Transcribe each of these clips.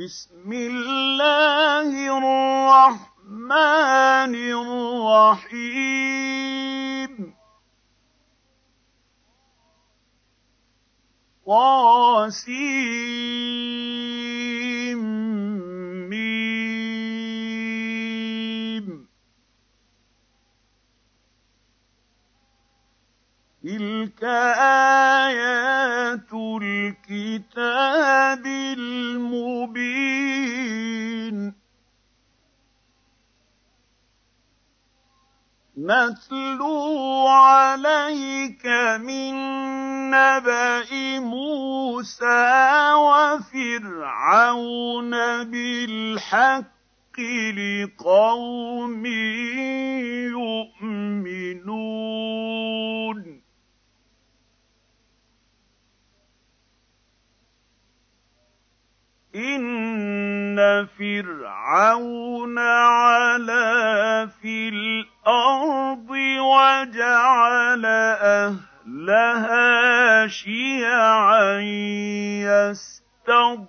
بسم الله الرحمن الرحيم. طاسيم. تلك آيات الكتاب المبين. نتلو عليك من نبأ موسى وفرعون بالحق لقوم يؤمنون. إِنَّ فِرْعَوْنَ عَلَا فِي الْأَرْضِ وَجَعَلَ أَهْلَهَا شِيَعًا يَسْتَضْعِفُ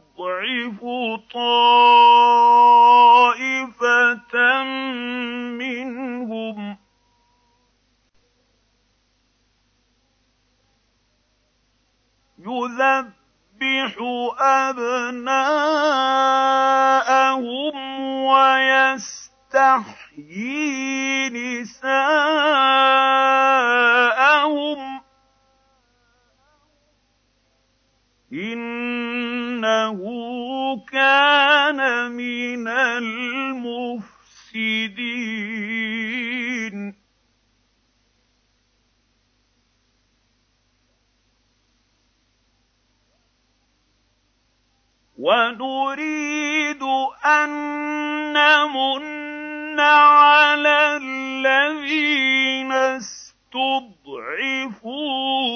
طَائِفَةً مِّنْهُمْ ۖ يُذَبِّحُ يُذَبِّحُ أَبْنَاءَهُمْ وَيَسْتَحْيِي نِسَاءَهُمْ ۚ. إِنَّهُ كَانَ مِنَ الْمُفْسِدِينَ وَنُرِيدُ أَن نَّمُنَّ عَلَى الَّذِينَ اسْتُضْعِفُوا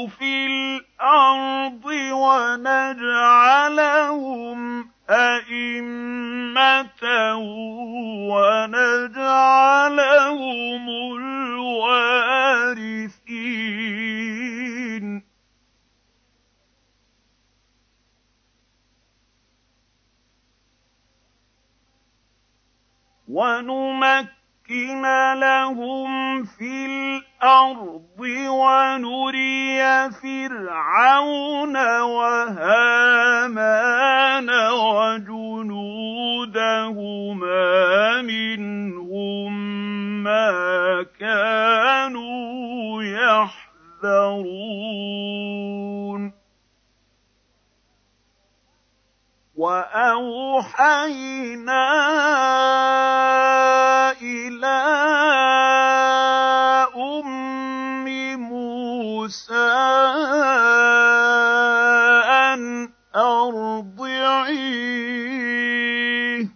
فِي الْأَرْضِ وَنَجْعَلَهُمْ أَئِمَّةً وَنَجْعَلَهُمُ الْوَارِثِينَ. وَنُمَكِّنَ لَهُمْ فِي الْأَرْضِ وَنُرِيَ فِرْعَوْنَ وَهَامَانَ وَجُنُودَهُمَا مِنْهُم مَّا كَانُوا يَحْذَرُونَ وَأَوْحَيْنَا إِلَىٰ أُمِّ مُوسَىٰ أَنْ أَرْضِعِيهِ ۖ.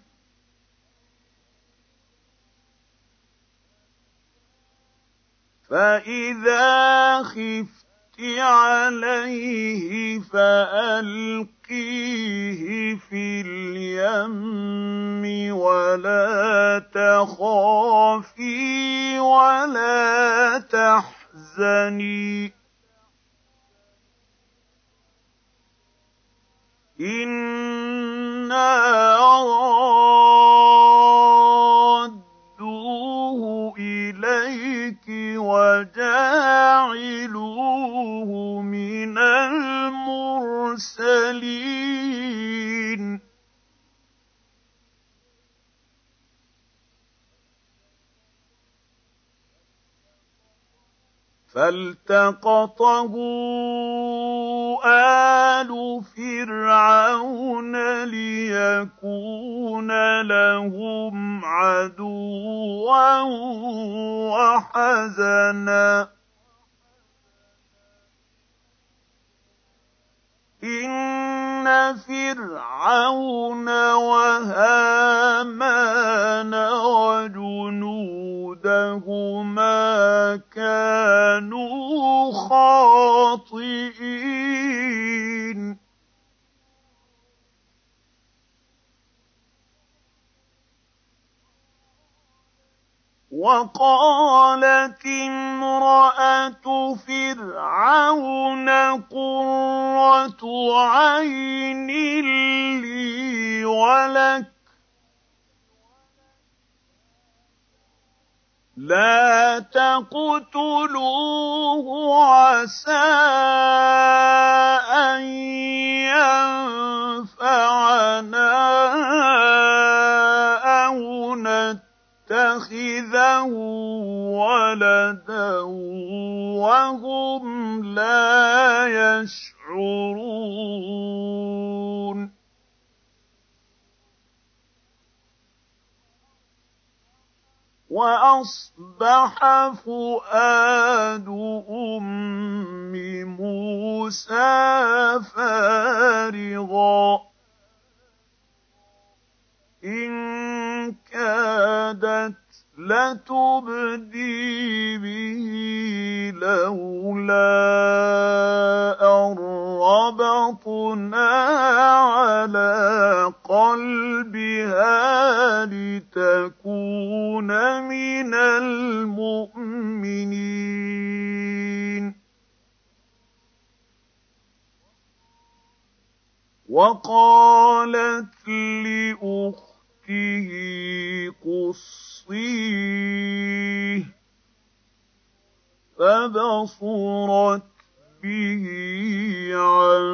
فَإِذَا خِفْتِ عَلَيْهِ فَأَلْقِيهِ فِي الْيَمِّ وَلَا تَخَافِي وَلَا تَحْزَنِي ۖ إِنَّا رَادُّوهُ إِلَيْكِ وَجَاعِلُوهُ مِنَ الْمُرْسَلِينَ. فَالْتَقَطَهُ آلُ فِرْعَوْنَ لِيَكُونَ لَهُمْ عَدُوًّا وَحَزَنًا ۗ. إِنَّ فِرْعَوْنَ وَهَامَانَ وَجُنُودَهُمَا كَانُوا خَاطِئِينَ وَقَالَتِ امْرَأَتُ فِرْعَوْنَ قُرَّتُ عَيْنٍ لِّي ولك لا تقتلوه عسى أن ينفعنا أو نتخذه ولدا وهم لا يشعرون وأصبح فؤاد أم موسى فارغا إن كادت لتبدي به لولا أن ربطنا على قلبها لتكون من المؤمنين. وقالت لأخته قصيه فبصرت به عن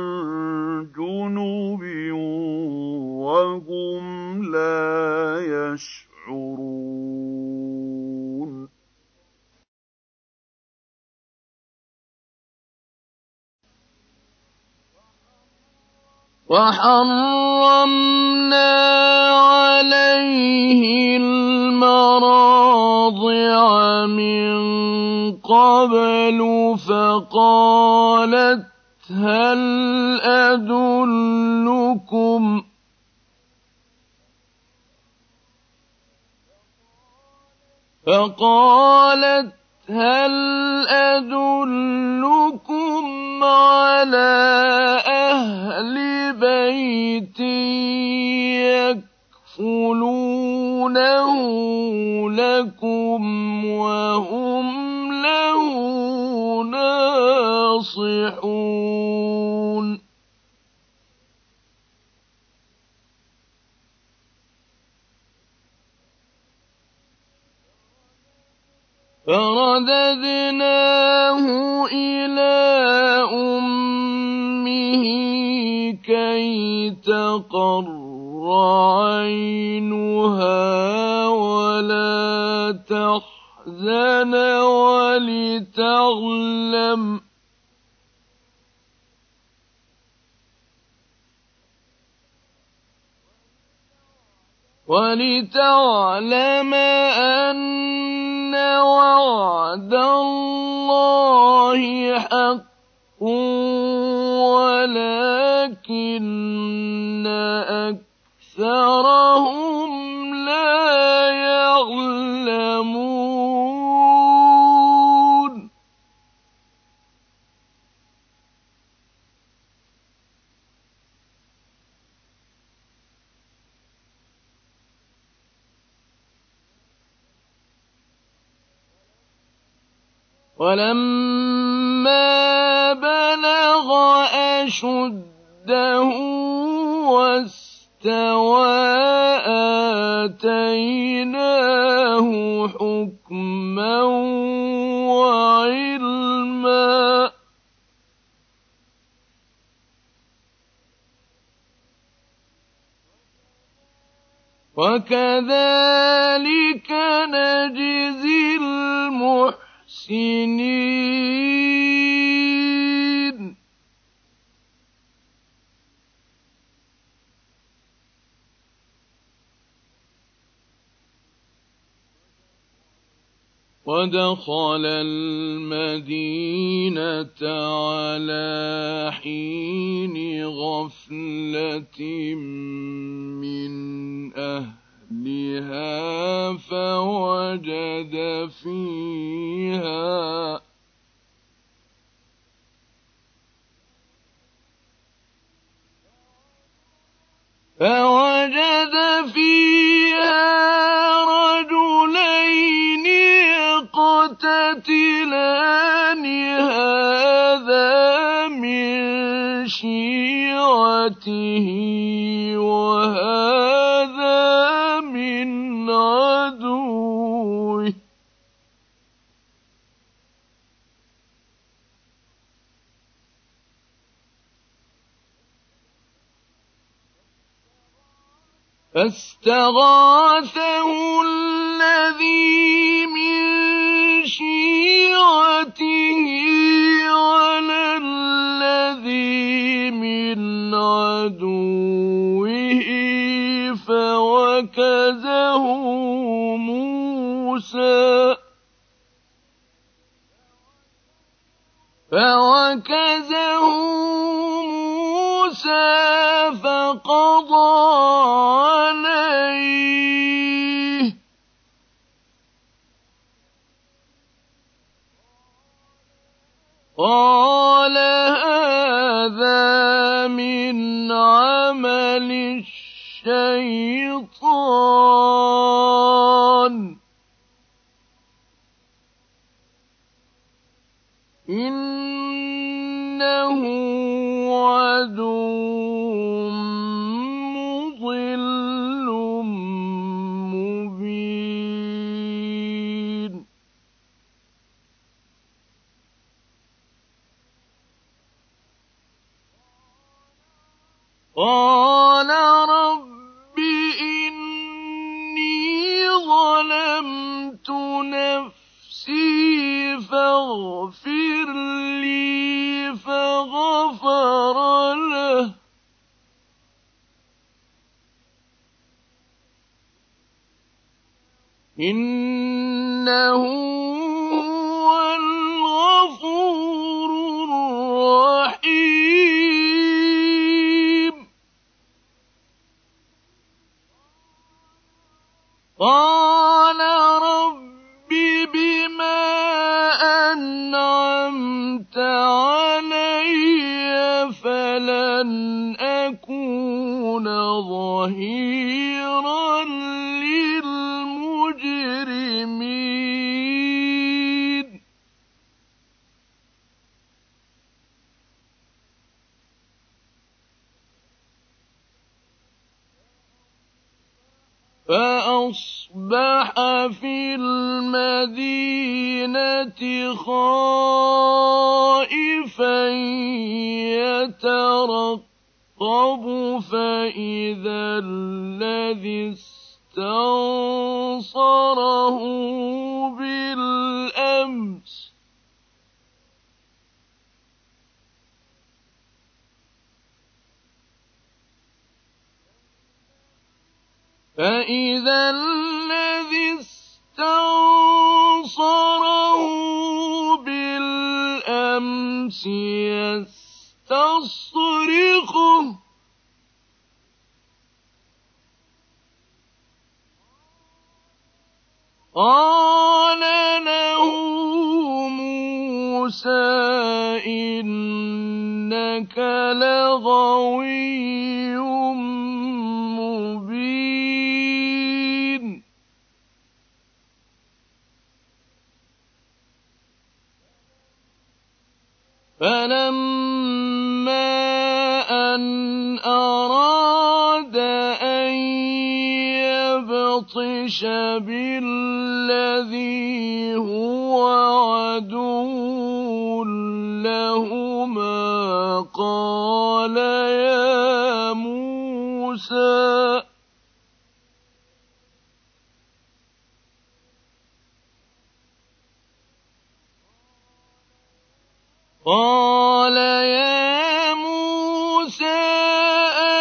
جنب وهم لا يشعرون وحرمنا عليه المراضع من قبل فقالت هل أدلكم؟ فقالت هل أدلكم على أهل بيت يكفلونه لكم وهم له ناصحون. فرددناه إلى أمه كي تقر عينها ولا تحزن ولتعلم ولتعلم أن وعد الله حق ولكن أكثرهم لا يعلمون ولما بلغ أشده واستوى آتيناه حكما وعلما. وكذلك نجزي المحسنين. ودخل المدينة على حين غفلة من أهلها فوجد فيها فوجد فيها رجلين يقتتلان هذا من شيعته وهذا فاستغاثه الذي من شيعته على الذي من عدوه فوكزه موسى. فوكزه فقضى قال هذا من عمل الشيطان. إنه قال رب بما أنعمت علي فلن أكون ظهيرا. خائفا يترقب فإذا الذي استنصره بالأمس فإذا الذي استنصره بالأمس يستصرخه. قال له موسى إنك لغوي فلما أن أراد أن يبطش بالذي هو عدو لهما قال يا موسى قال يا موسى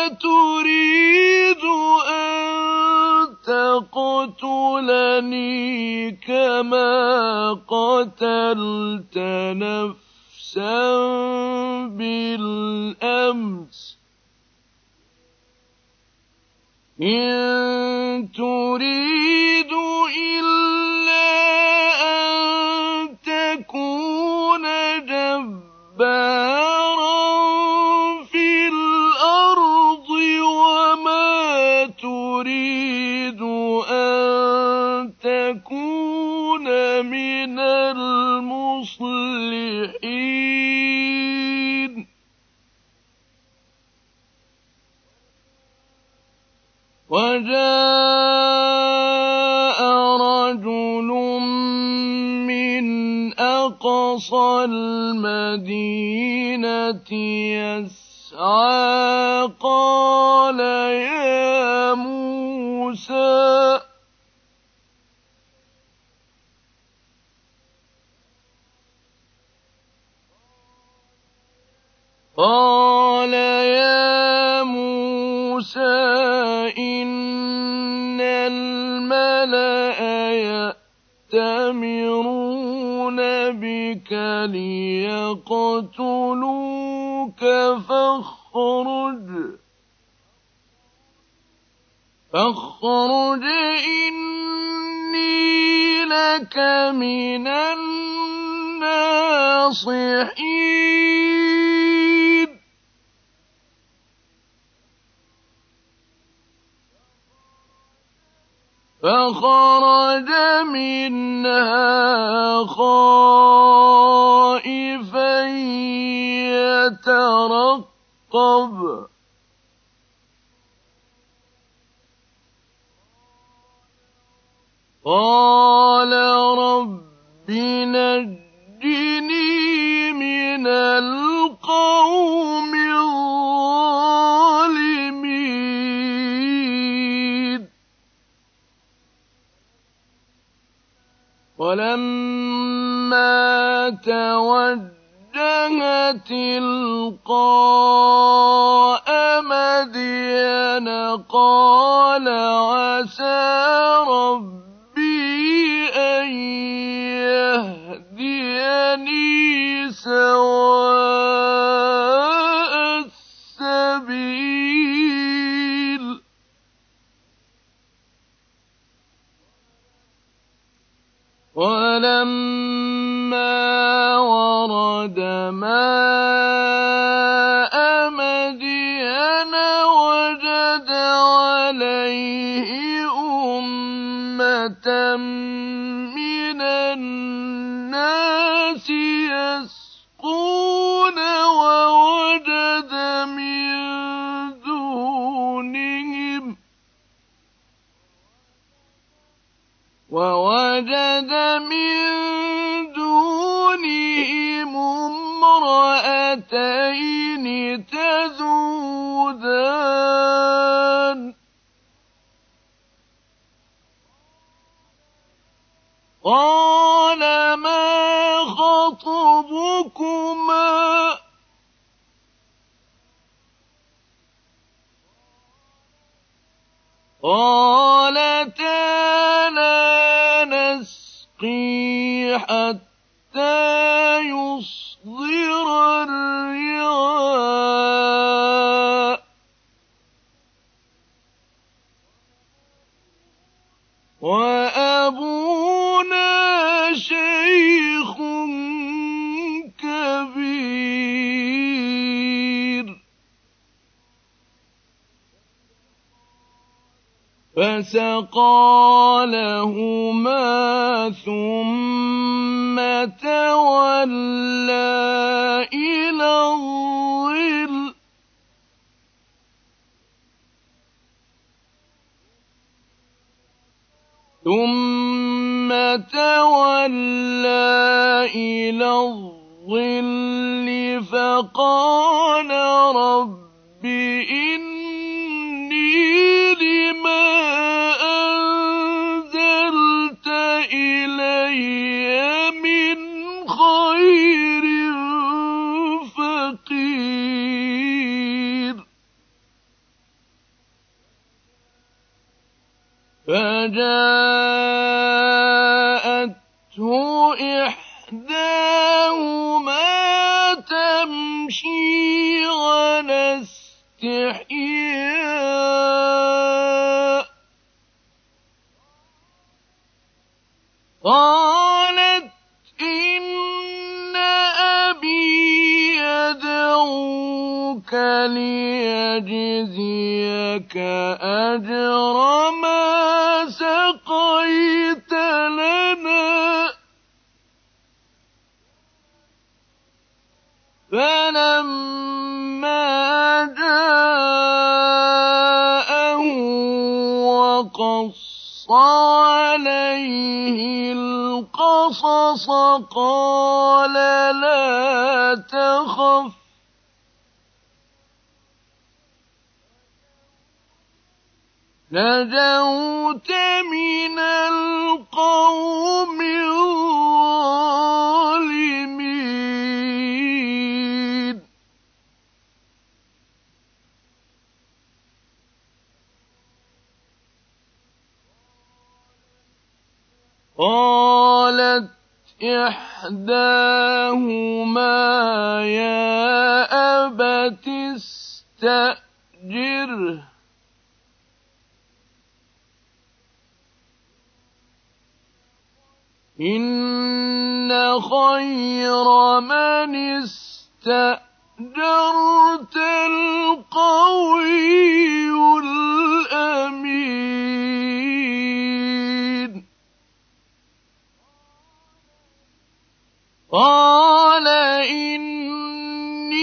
أتريد أن تقتلني كما قتلت نفسا بالأمس؟ إن تريد إلا أقصى المدينة يسعى. قال يا موسى بِكَ لِيَقْتُلُوكَ فَاخْرُجْ. فاخرج إِنِّي لَكَ مِنَ النَّاصِحِينَ. فَخَرَجَ مِنْهَا خَائِفًا يَتَرَقَّبُ. قَالَ رَبِّ نَجِّنِي مِنَ الْقَوْمِ وَلَمَّا تَوَجَّهَ تِلْقَاءَ مَدْيَنَ قَالَ عَسَىٰ رَبِّي أَن يَهْدِيَنِي سَوَاءَ. فَسَقَىٰ فَجَاءَتْهُ إِحْدَاهُمَا تَمْشِي عَلَى اسْتِحْيَاءٍ قَالَتْ إِنَّ أَبِي يَدْعُوكَ لِيَجْزِيَكَ أَجْرَ مَا عَلَيْهِ الْقَصَصَ قَالَ لَا تَخَفْ. نجوت من القوم إحداهما يا أبت استأجره إن خير من استأجرت القوي قال إني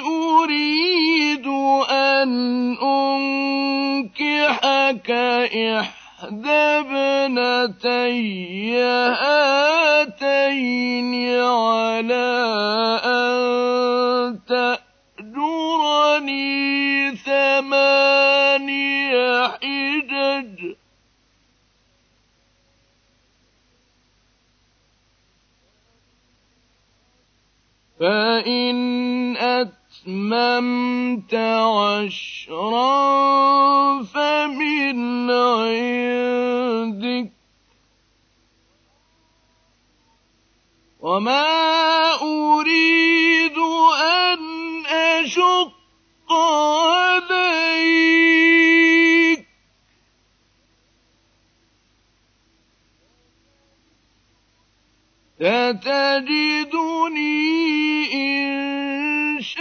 أريد أن أنكحك إحدى ابنتي هاتين على أن تأجرني ثماني فإن أتممت عشرا فمن عندك وما أريد أن أشق عليك ستجدني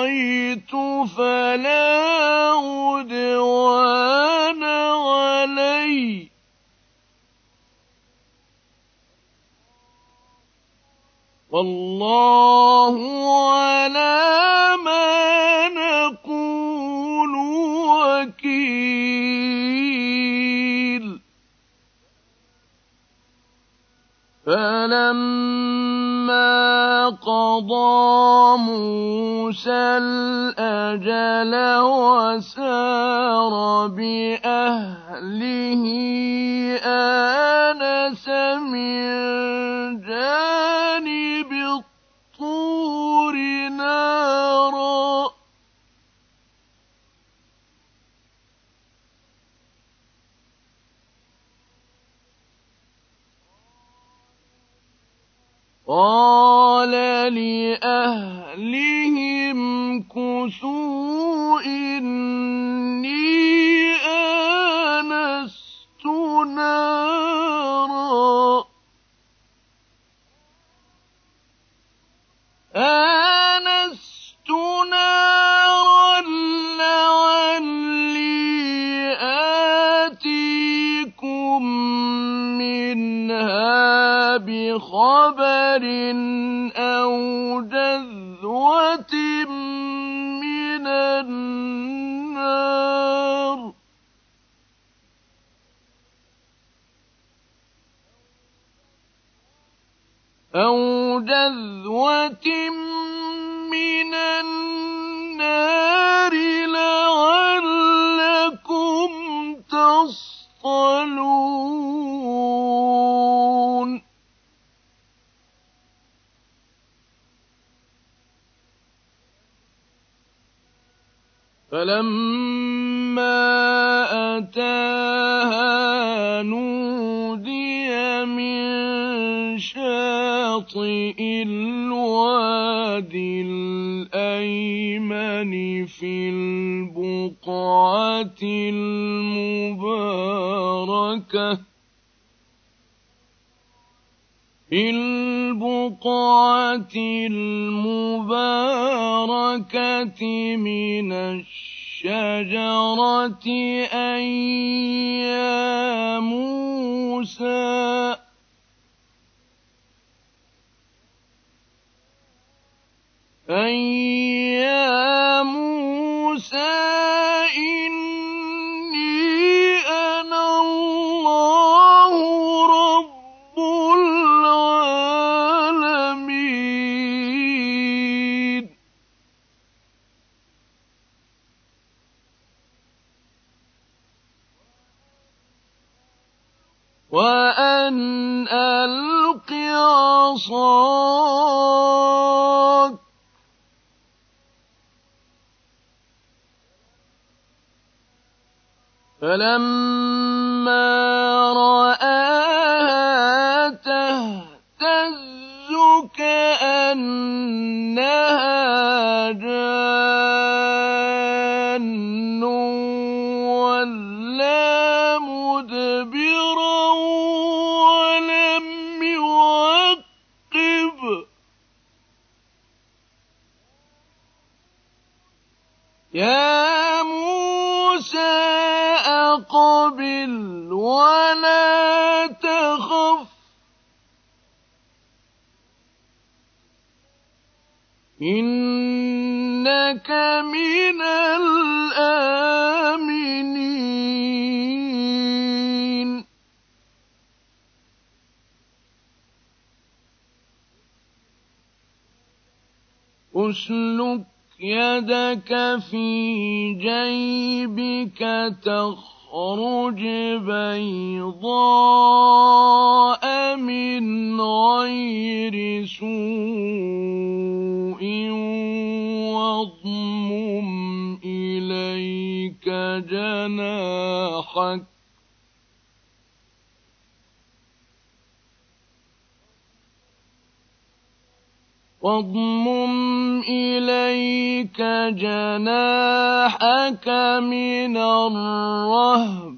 قضيت فلا عدوان علي. والله على قضى موسى الأجل وسار بأهله بخبر أو جذوة من النار أو جذوة فلما أتاها نودي من شاطئ الوادي الأيمن في البقعة المباركة البقعة المباركة من الشجرة أن يا موسى. أن يا موسى وأن ألق عصاك فلما رآها تهتز كأنها جان يا موسى أقبل ولا تخف. إنك من الآمنين. أسلك يدك في جيبك تخرج بيضاء من غير سوء واضمم إليك جناحك واضمم إليك جناحك من الرهب.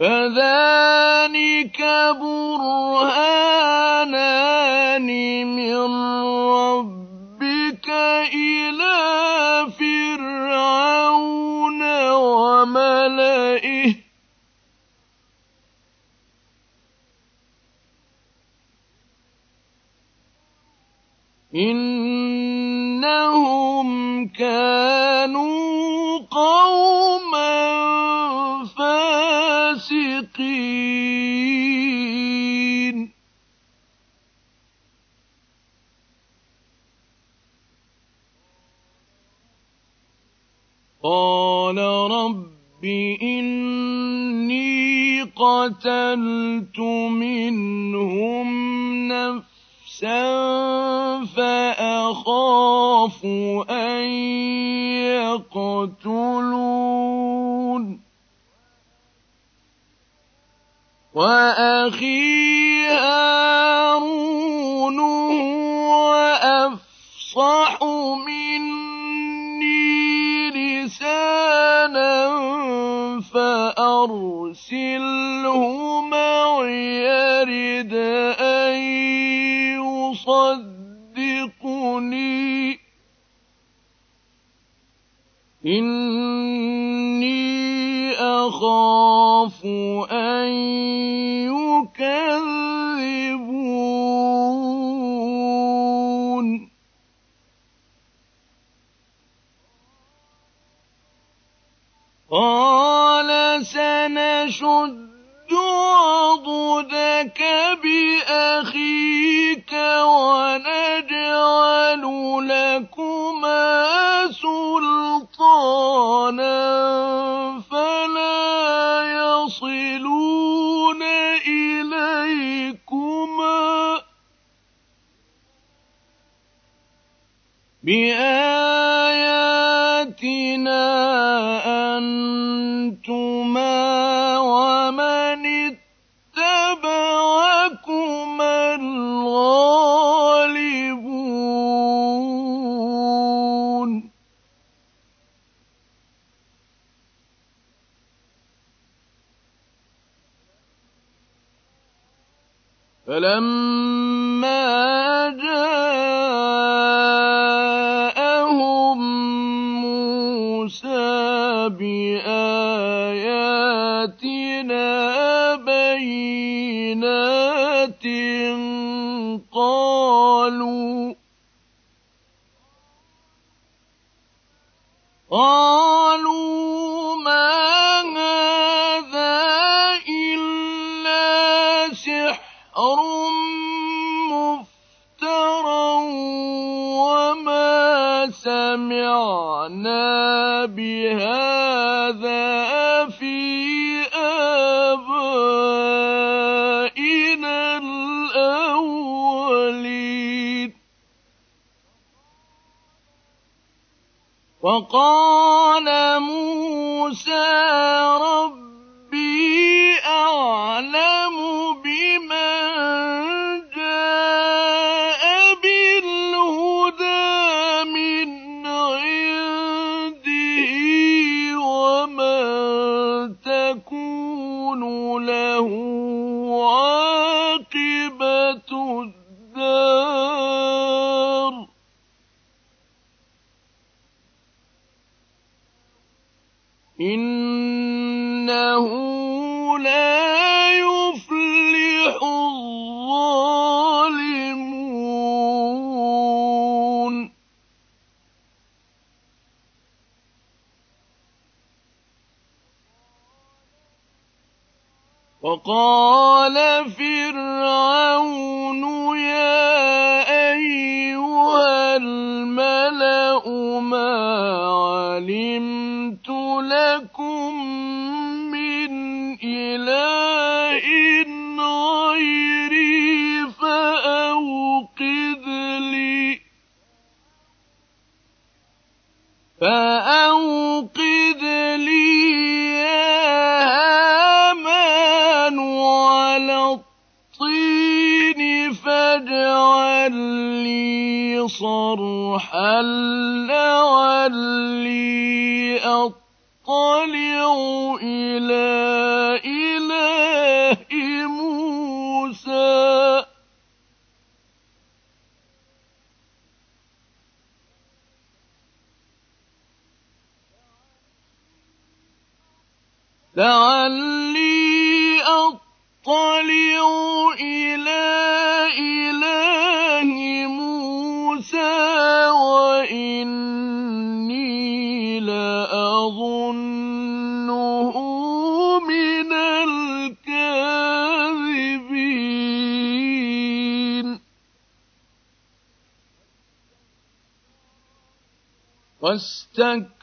فذلك برهانان من إنهم كانوا قوما فاسقين قال رب إني قتلت منهم نفسا نفسا فأخاف أن يقتلون. وأخي هارون هو أفصح مني لسانا فأرسله معي إني أخاف أن Socorro! قال un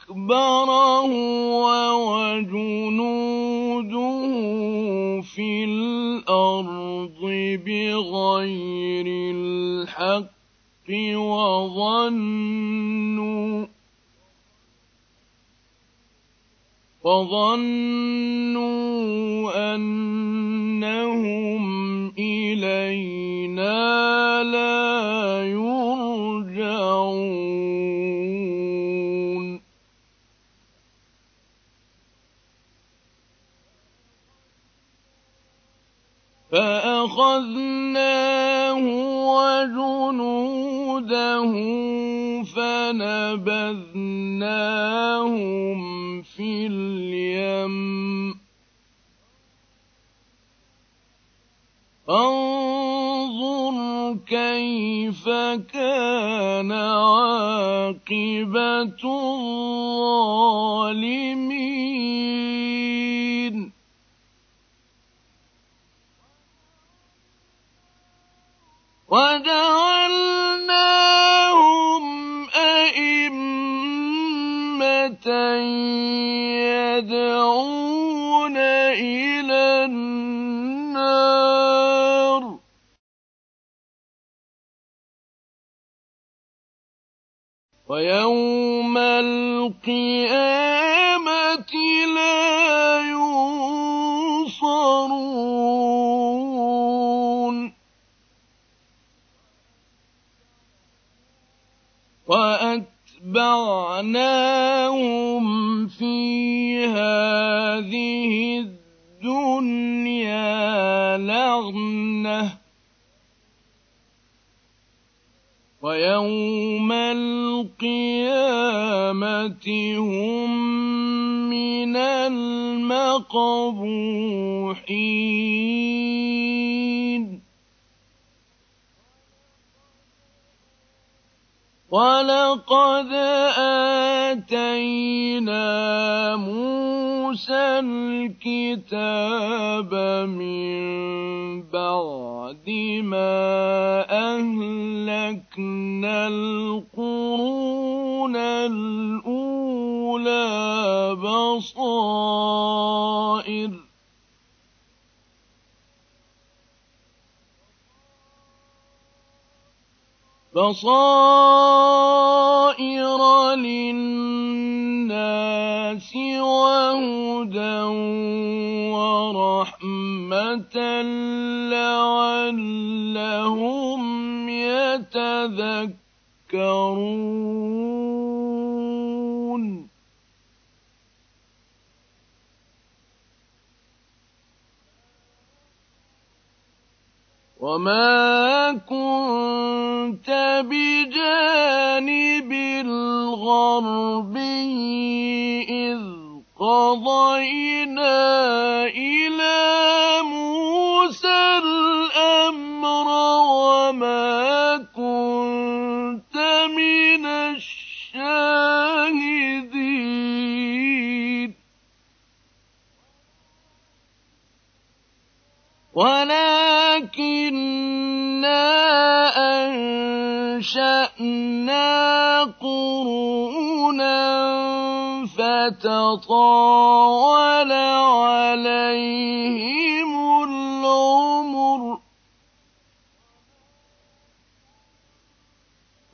فأخذناه وجنوده فنبذناهم في اليم. فانظر كيف كان عاقبة الظالمين. وجعلناهم أئمة يدعون إلى النار. ويوم القيامة وأتبعناهم في هذه الدنيا لغنة ويوم القيامة هم من المقبوحين. ولقد آتينا موسى الكتاب من بعد ما أهلكنا القرون الأولى بصائر بصائر للناس وهدى ورحمة لعلهم يتذكرون. وما كنت بجانب الغربي إذ قضينا إلى أنشأنا قرونا فتطاول عليهم العمر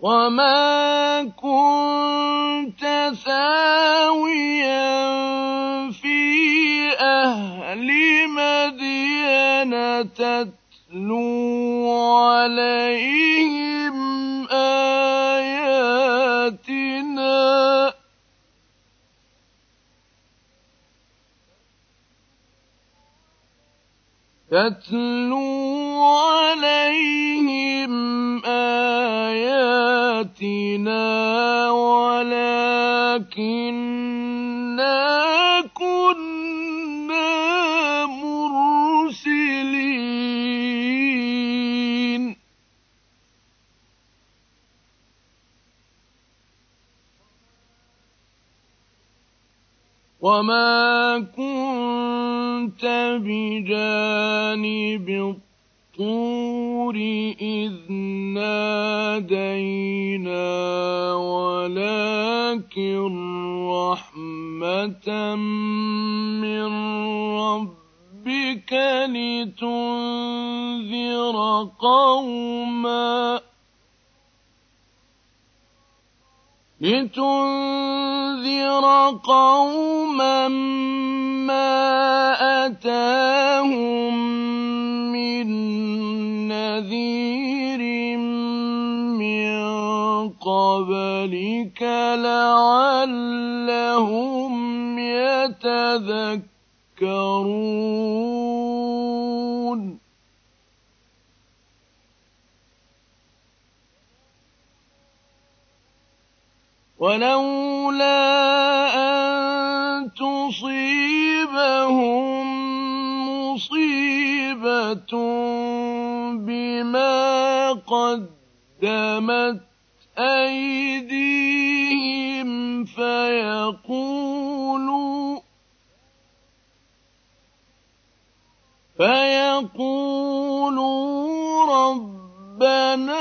وما كنت ثاويا في أهل مدين تتلو عليهم تتلو عليهم آياتنا ولكننا كنا مرسلين. وما كنت بجانب الطور إذ نادينا ولكن رحمة من ربك لتنذر قوما لتنذر قوما ما أتاهم من نذير من قبلك لعلهم يتذكرون ولولا أن تصيبهم مصيبة بما قدمت أيديهم فيقولوا فيقولوا ربنا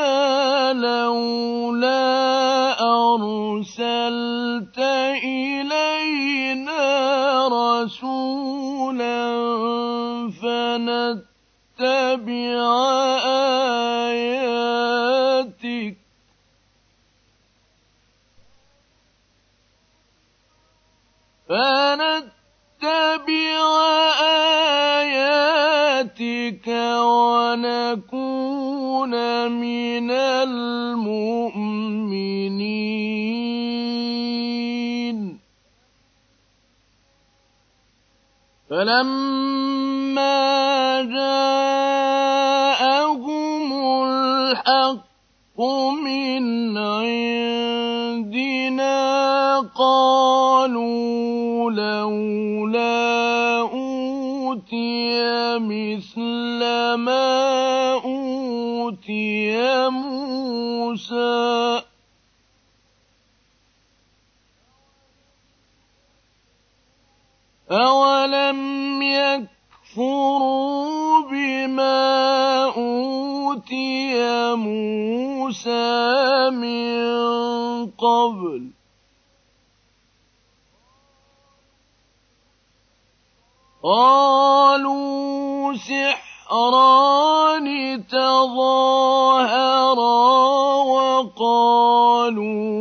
لولا أرسلت إلينا رسولا فنتبع آياتك. فنتبع فلما جاءهم الحق من عندنا قالوا لولا أوتي مثل ما أوتي موسى أولم يكفروا بما أوتي موسى من قبل قالوا سحران تظاهرا وقالوا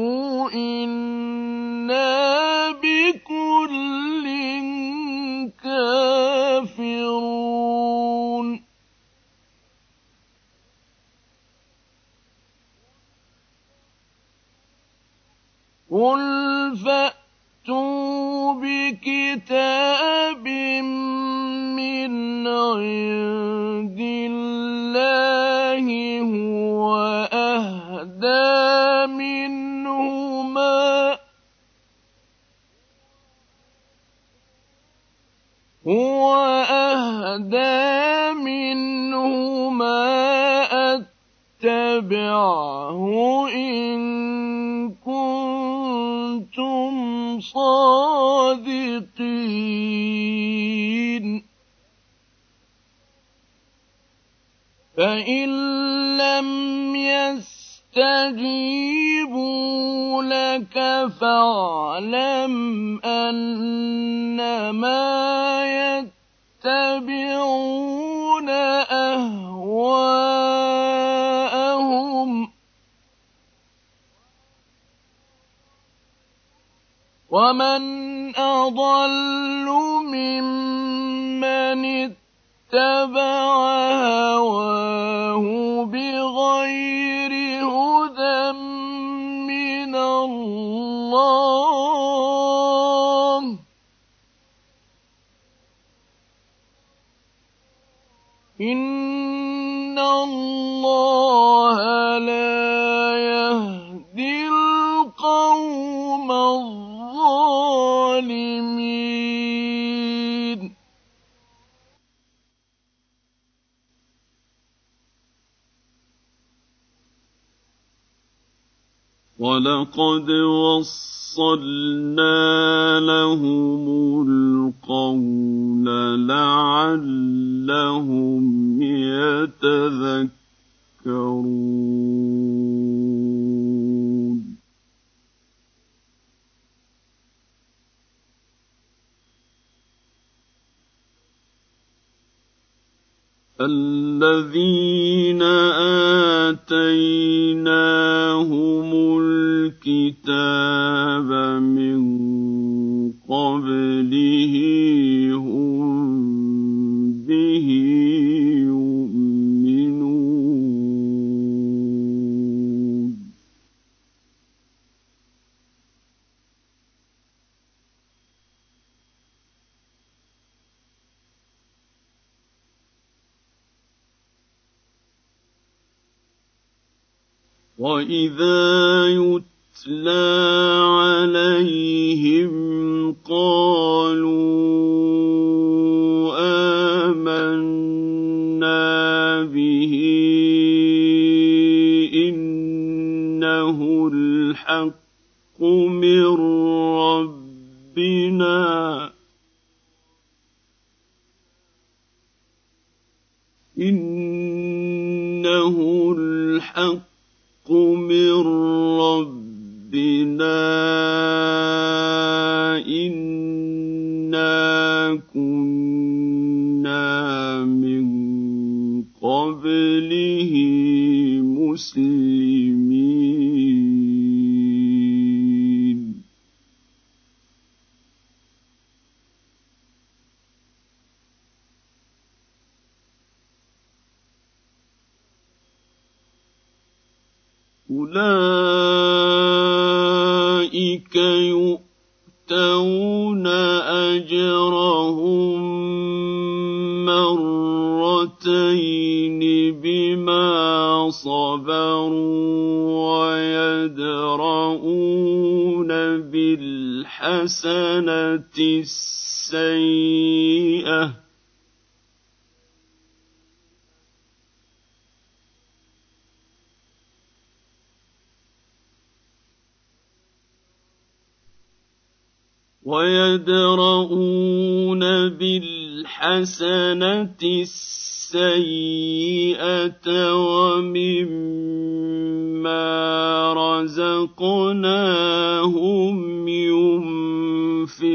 ولقد وصلنا لهم القول لعلهم يتذكرون. الذين آتيناهم الكتاب من قبله هم به يؤمنون. وإذا يتلى تتلى عليهم قال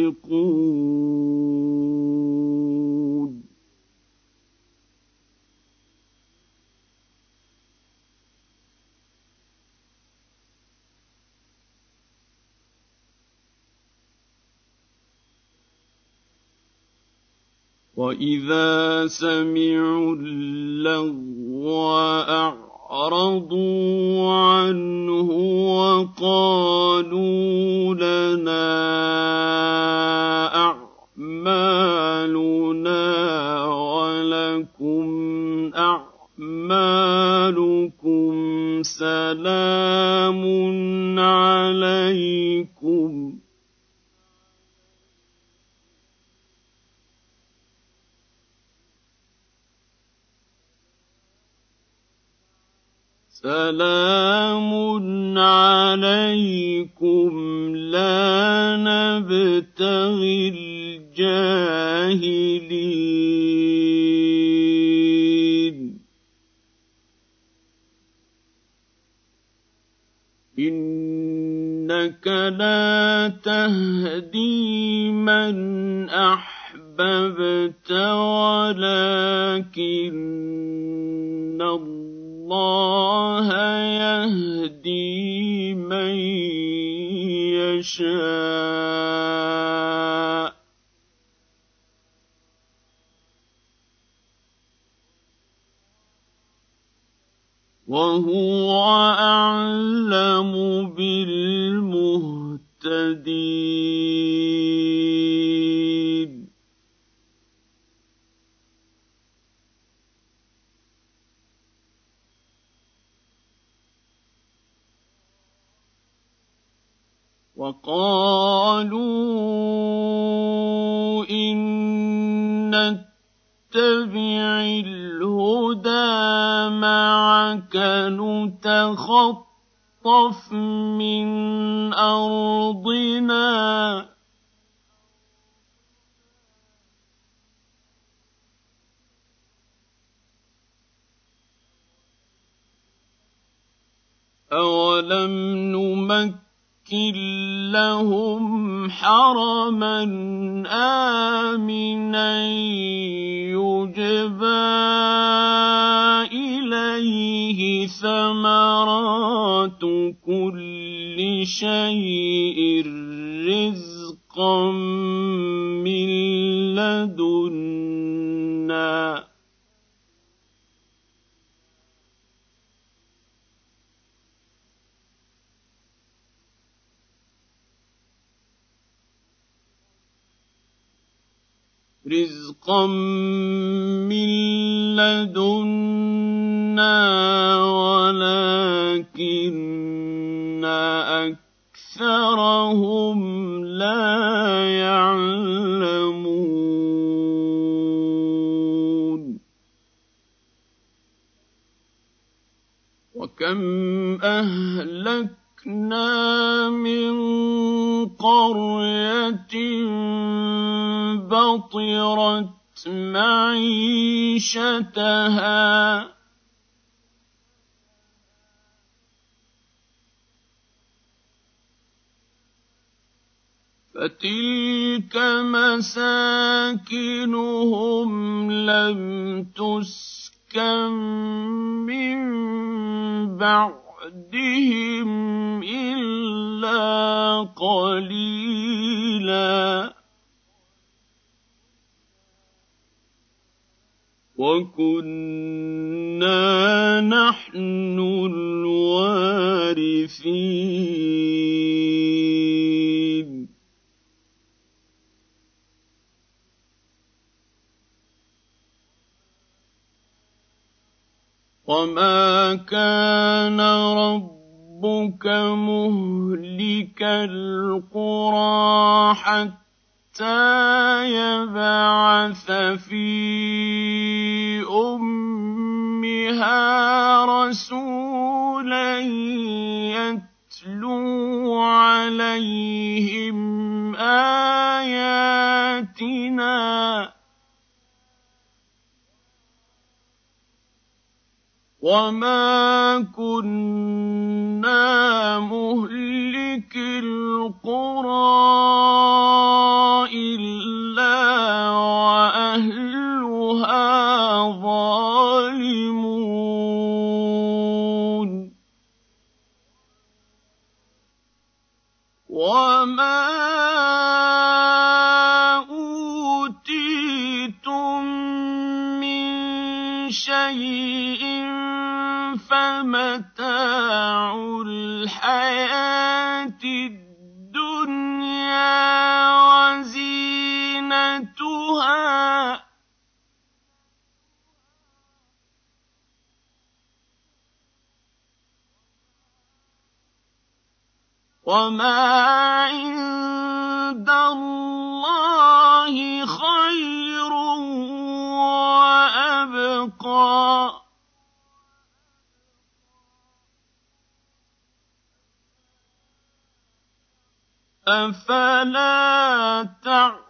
ينفقون واذا سمعوا اللغو اعرضوا عنه وقالوا لنا أعمالنا ولكم أعمالكم سلام عليكم. سلام عليكم. لا نبتغي الجاهلين. إنك لا تهدي من أحببت ولكن الله يهدي من يشاء. وهو أعلم بالمهتدين. وقالوا إن نتبع الهدى معك نتخطف من أرضنا. أولم نمكن نمكن لهم حرما آمنا يجبى إليه ثمرات كل شيء رزقا من لدنا رزقا من لدنا ولكن اكثرهم لا يعلمون وكم اهلك أهلكنا من قرية بطرت معيشتها فتلك مساكنهم لم تسكن من بعد بعدهم إلا قليلا. وكنا نحن الوارثين. وما كان ربك مهلك القرى حتى يبعث في امها رسولا يتلو عليهم اياتنا وما كنا مهلك القرى الا واهلها وما عند الله خير وأبقى أفلا تعقلون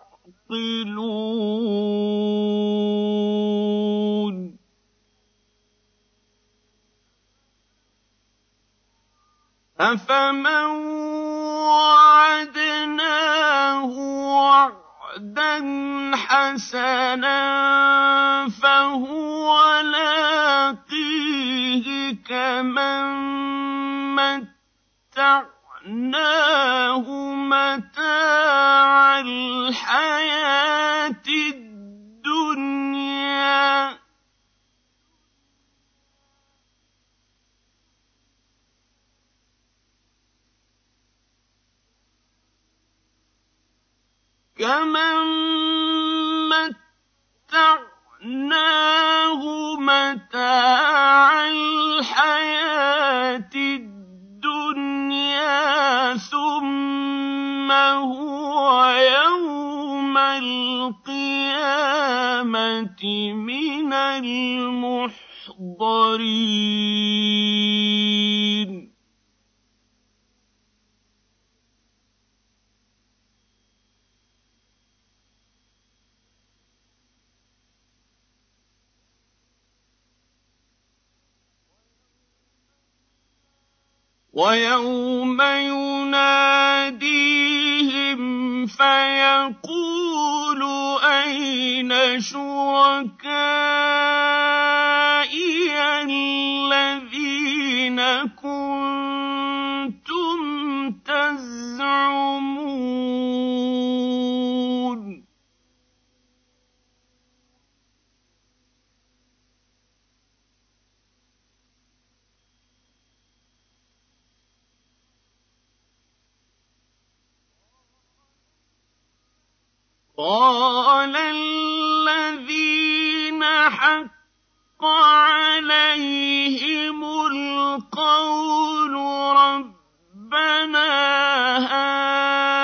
أفمن وعدناه وعدا حسنا فهو لاقيه كمن متع مَتَّعْنَاهُ مَتَاعَ الْحَيَاةِ الدُّنْيَا كَمَن مَّتَّعْنَاهُ مَتَاعَ الْحَيَاةِ الدُّنْيَا ثم هو يوم القيامة من المحضرين ويوم يناديهم فيقول أين شركائي الذين قال الذين حق عليهم القول ربنا هؤلاء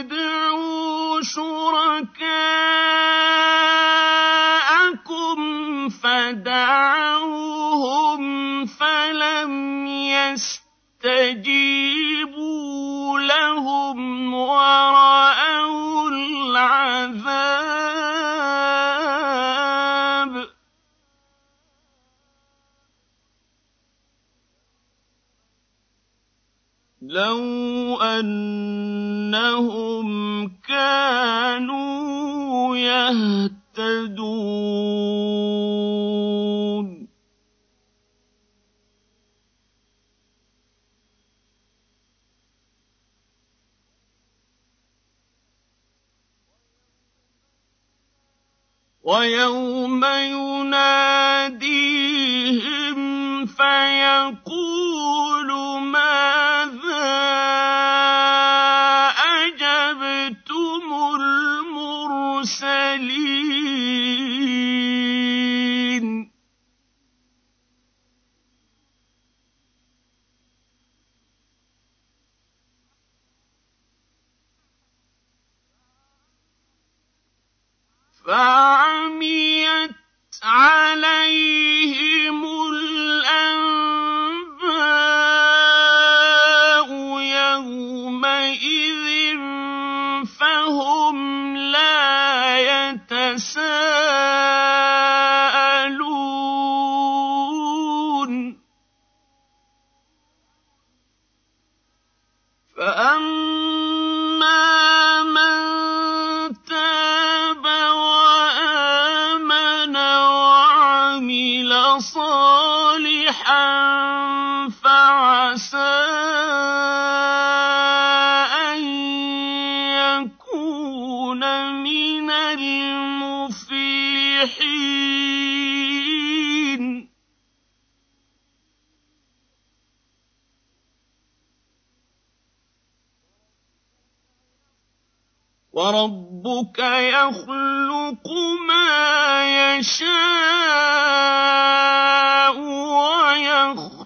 ادْعُوا شُرَكَاءَكُمْ فدعوهم فلم يستجيبوا لهم ورأوا العذاب لو أنهم كانوا يهتدون. ويوم يناديهم يشاء ويختار.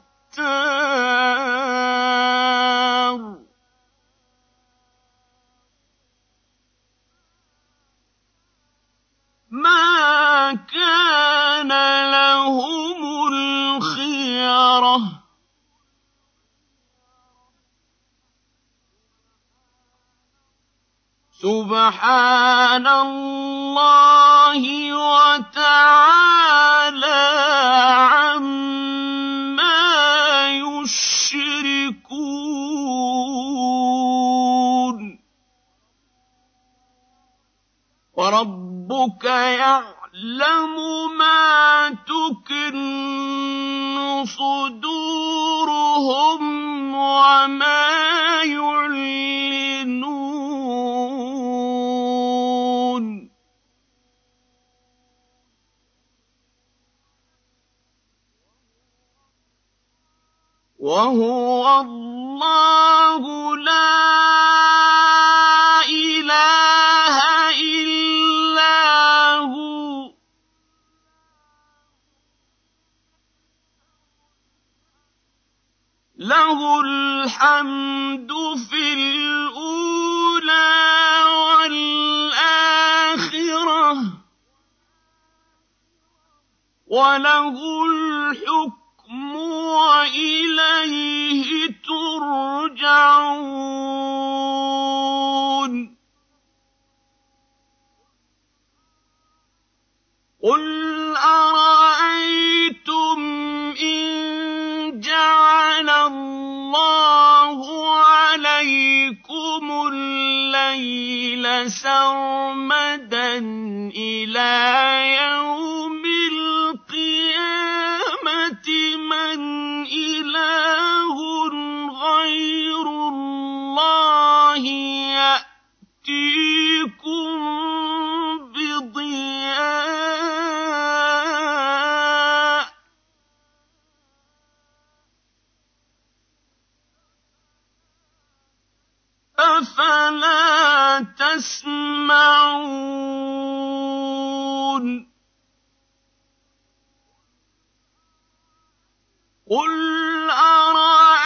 ما كان لهم الخيره سبحان الله وتعالى عما يشركون. وربك يعلم ما تكن صدورهم وما يعلنون. وهو الله لا إله إلا هو. له الحمد في الأولى والآخرة وله الحكم وإليه ترجعون قل أرأيتم إن جعل الله عليكم الليل سرمدا إلى يوم الله يأتيكم بضياء. أفلا تسمعون؟ قل أرأيتم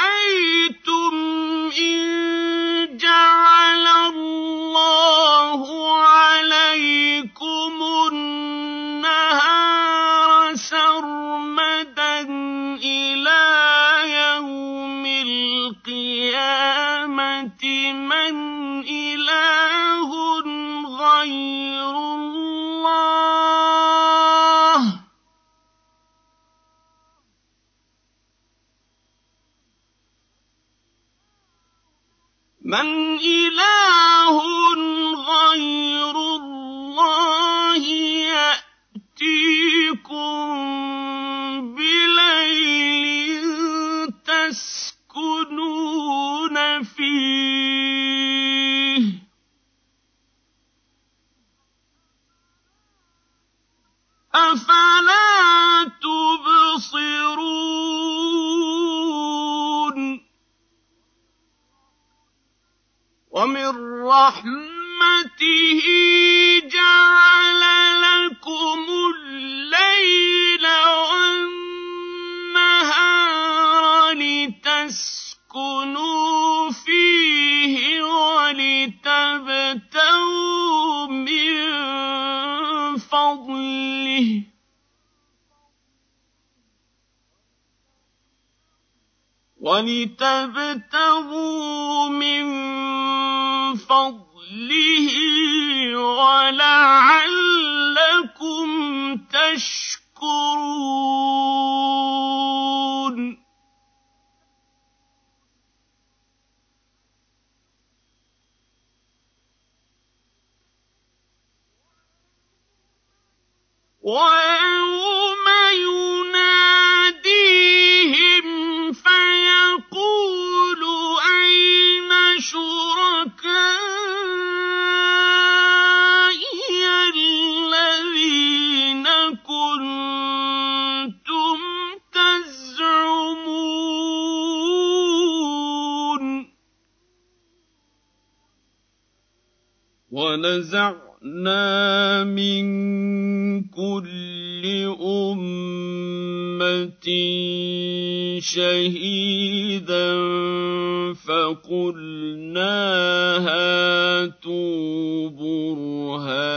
هاتوا برهانكم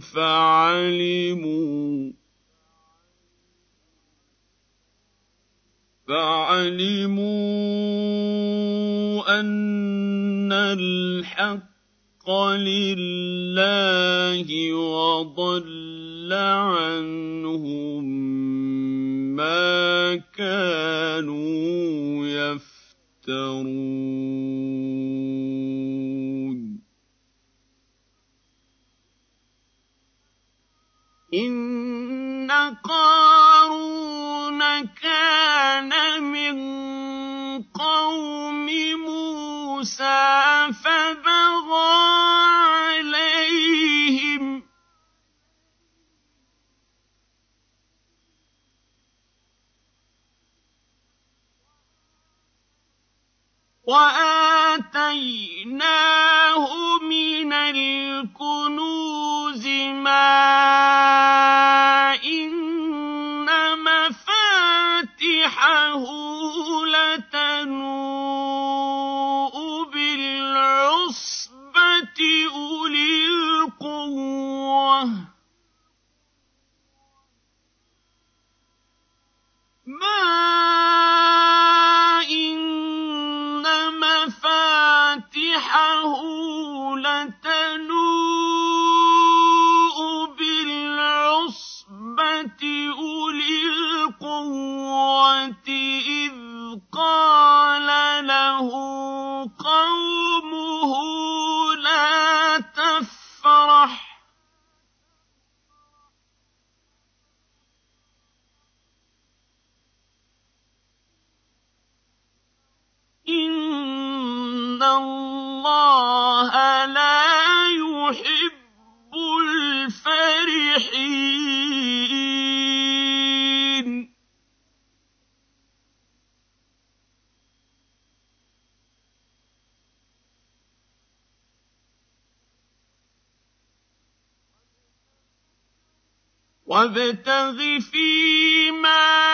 فعلموا فعلموا أن الحق لله وضل عنهم ما كانوا يفترون إن قارون كان من قوم موسى فبغى عليهم وآتيناه من الكنوز ما إن مفاتحه لتنوء بالعصبة أولي القوة. ما القوة إذ قال له قومه لا تفرح. إن الله لا يحب الفرحين. وابتغ فيما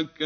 لك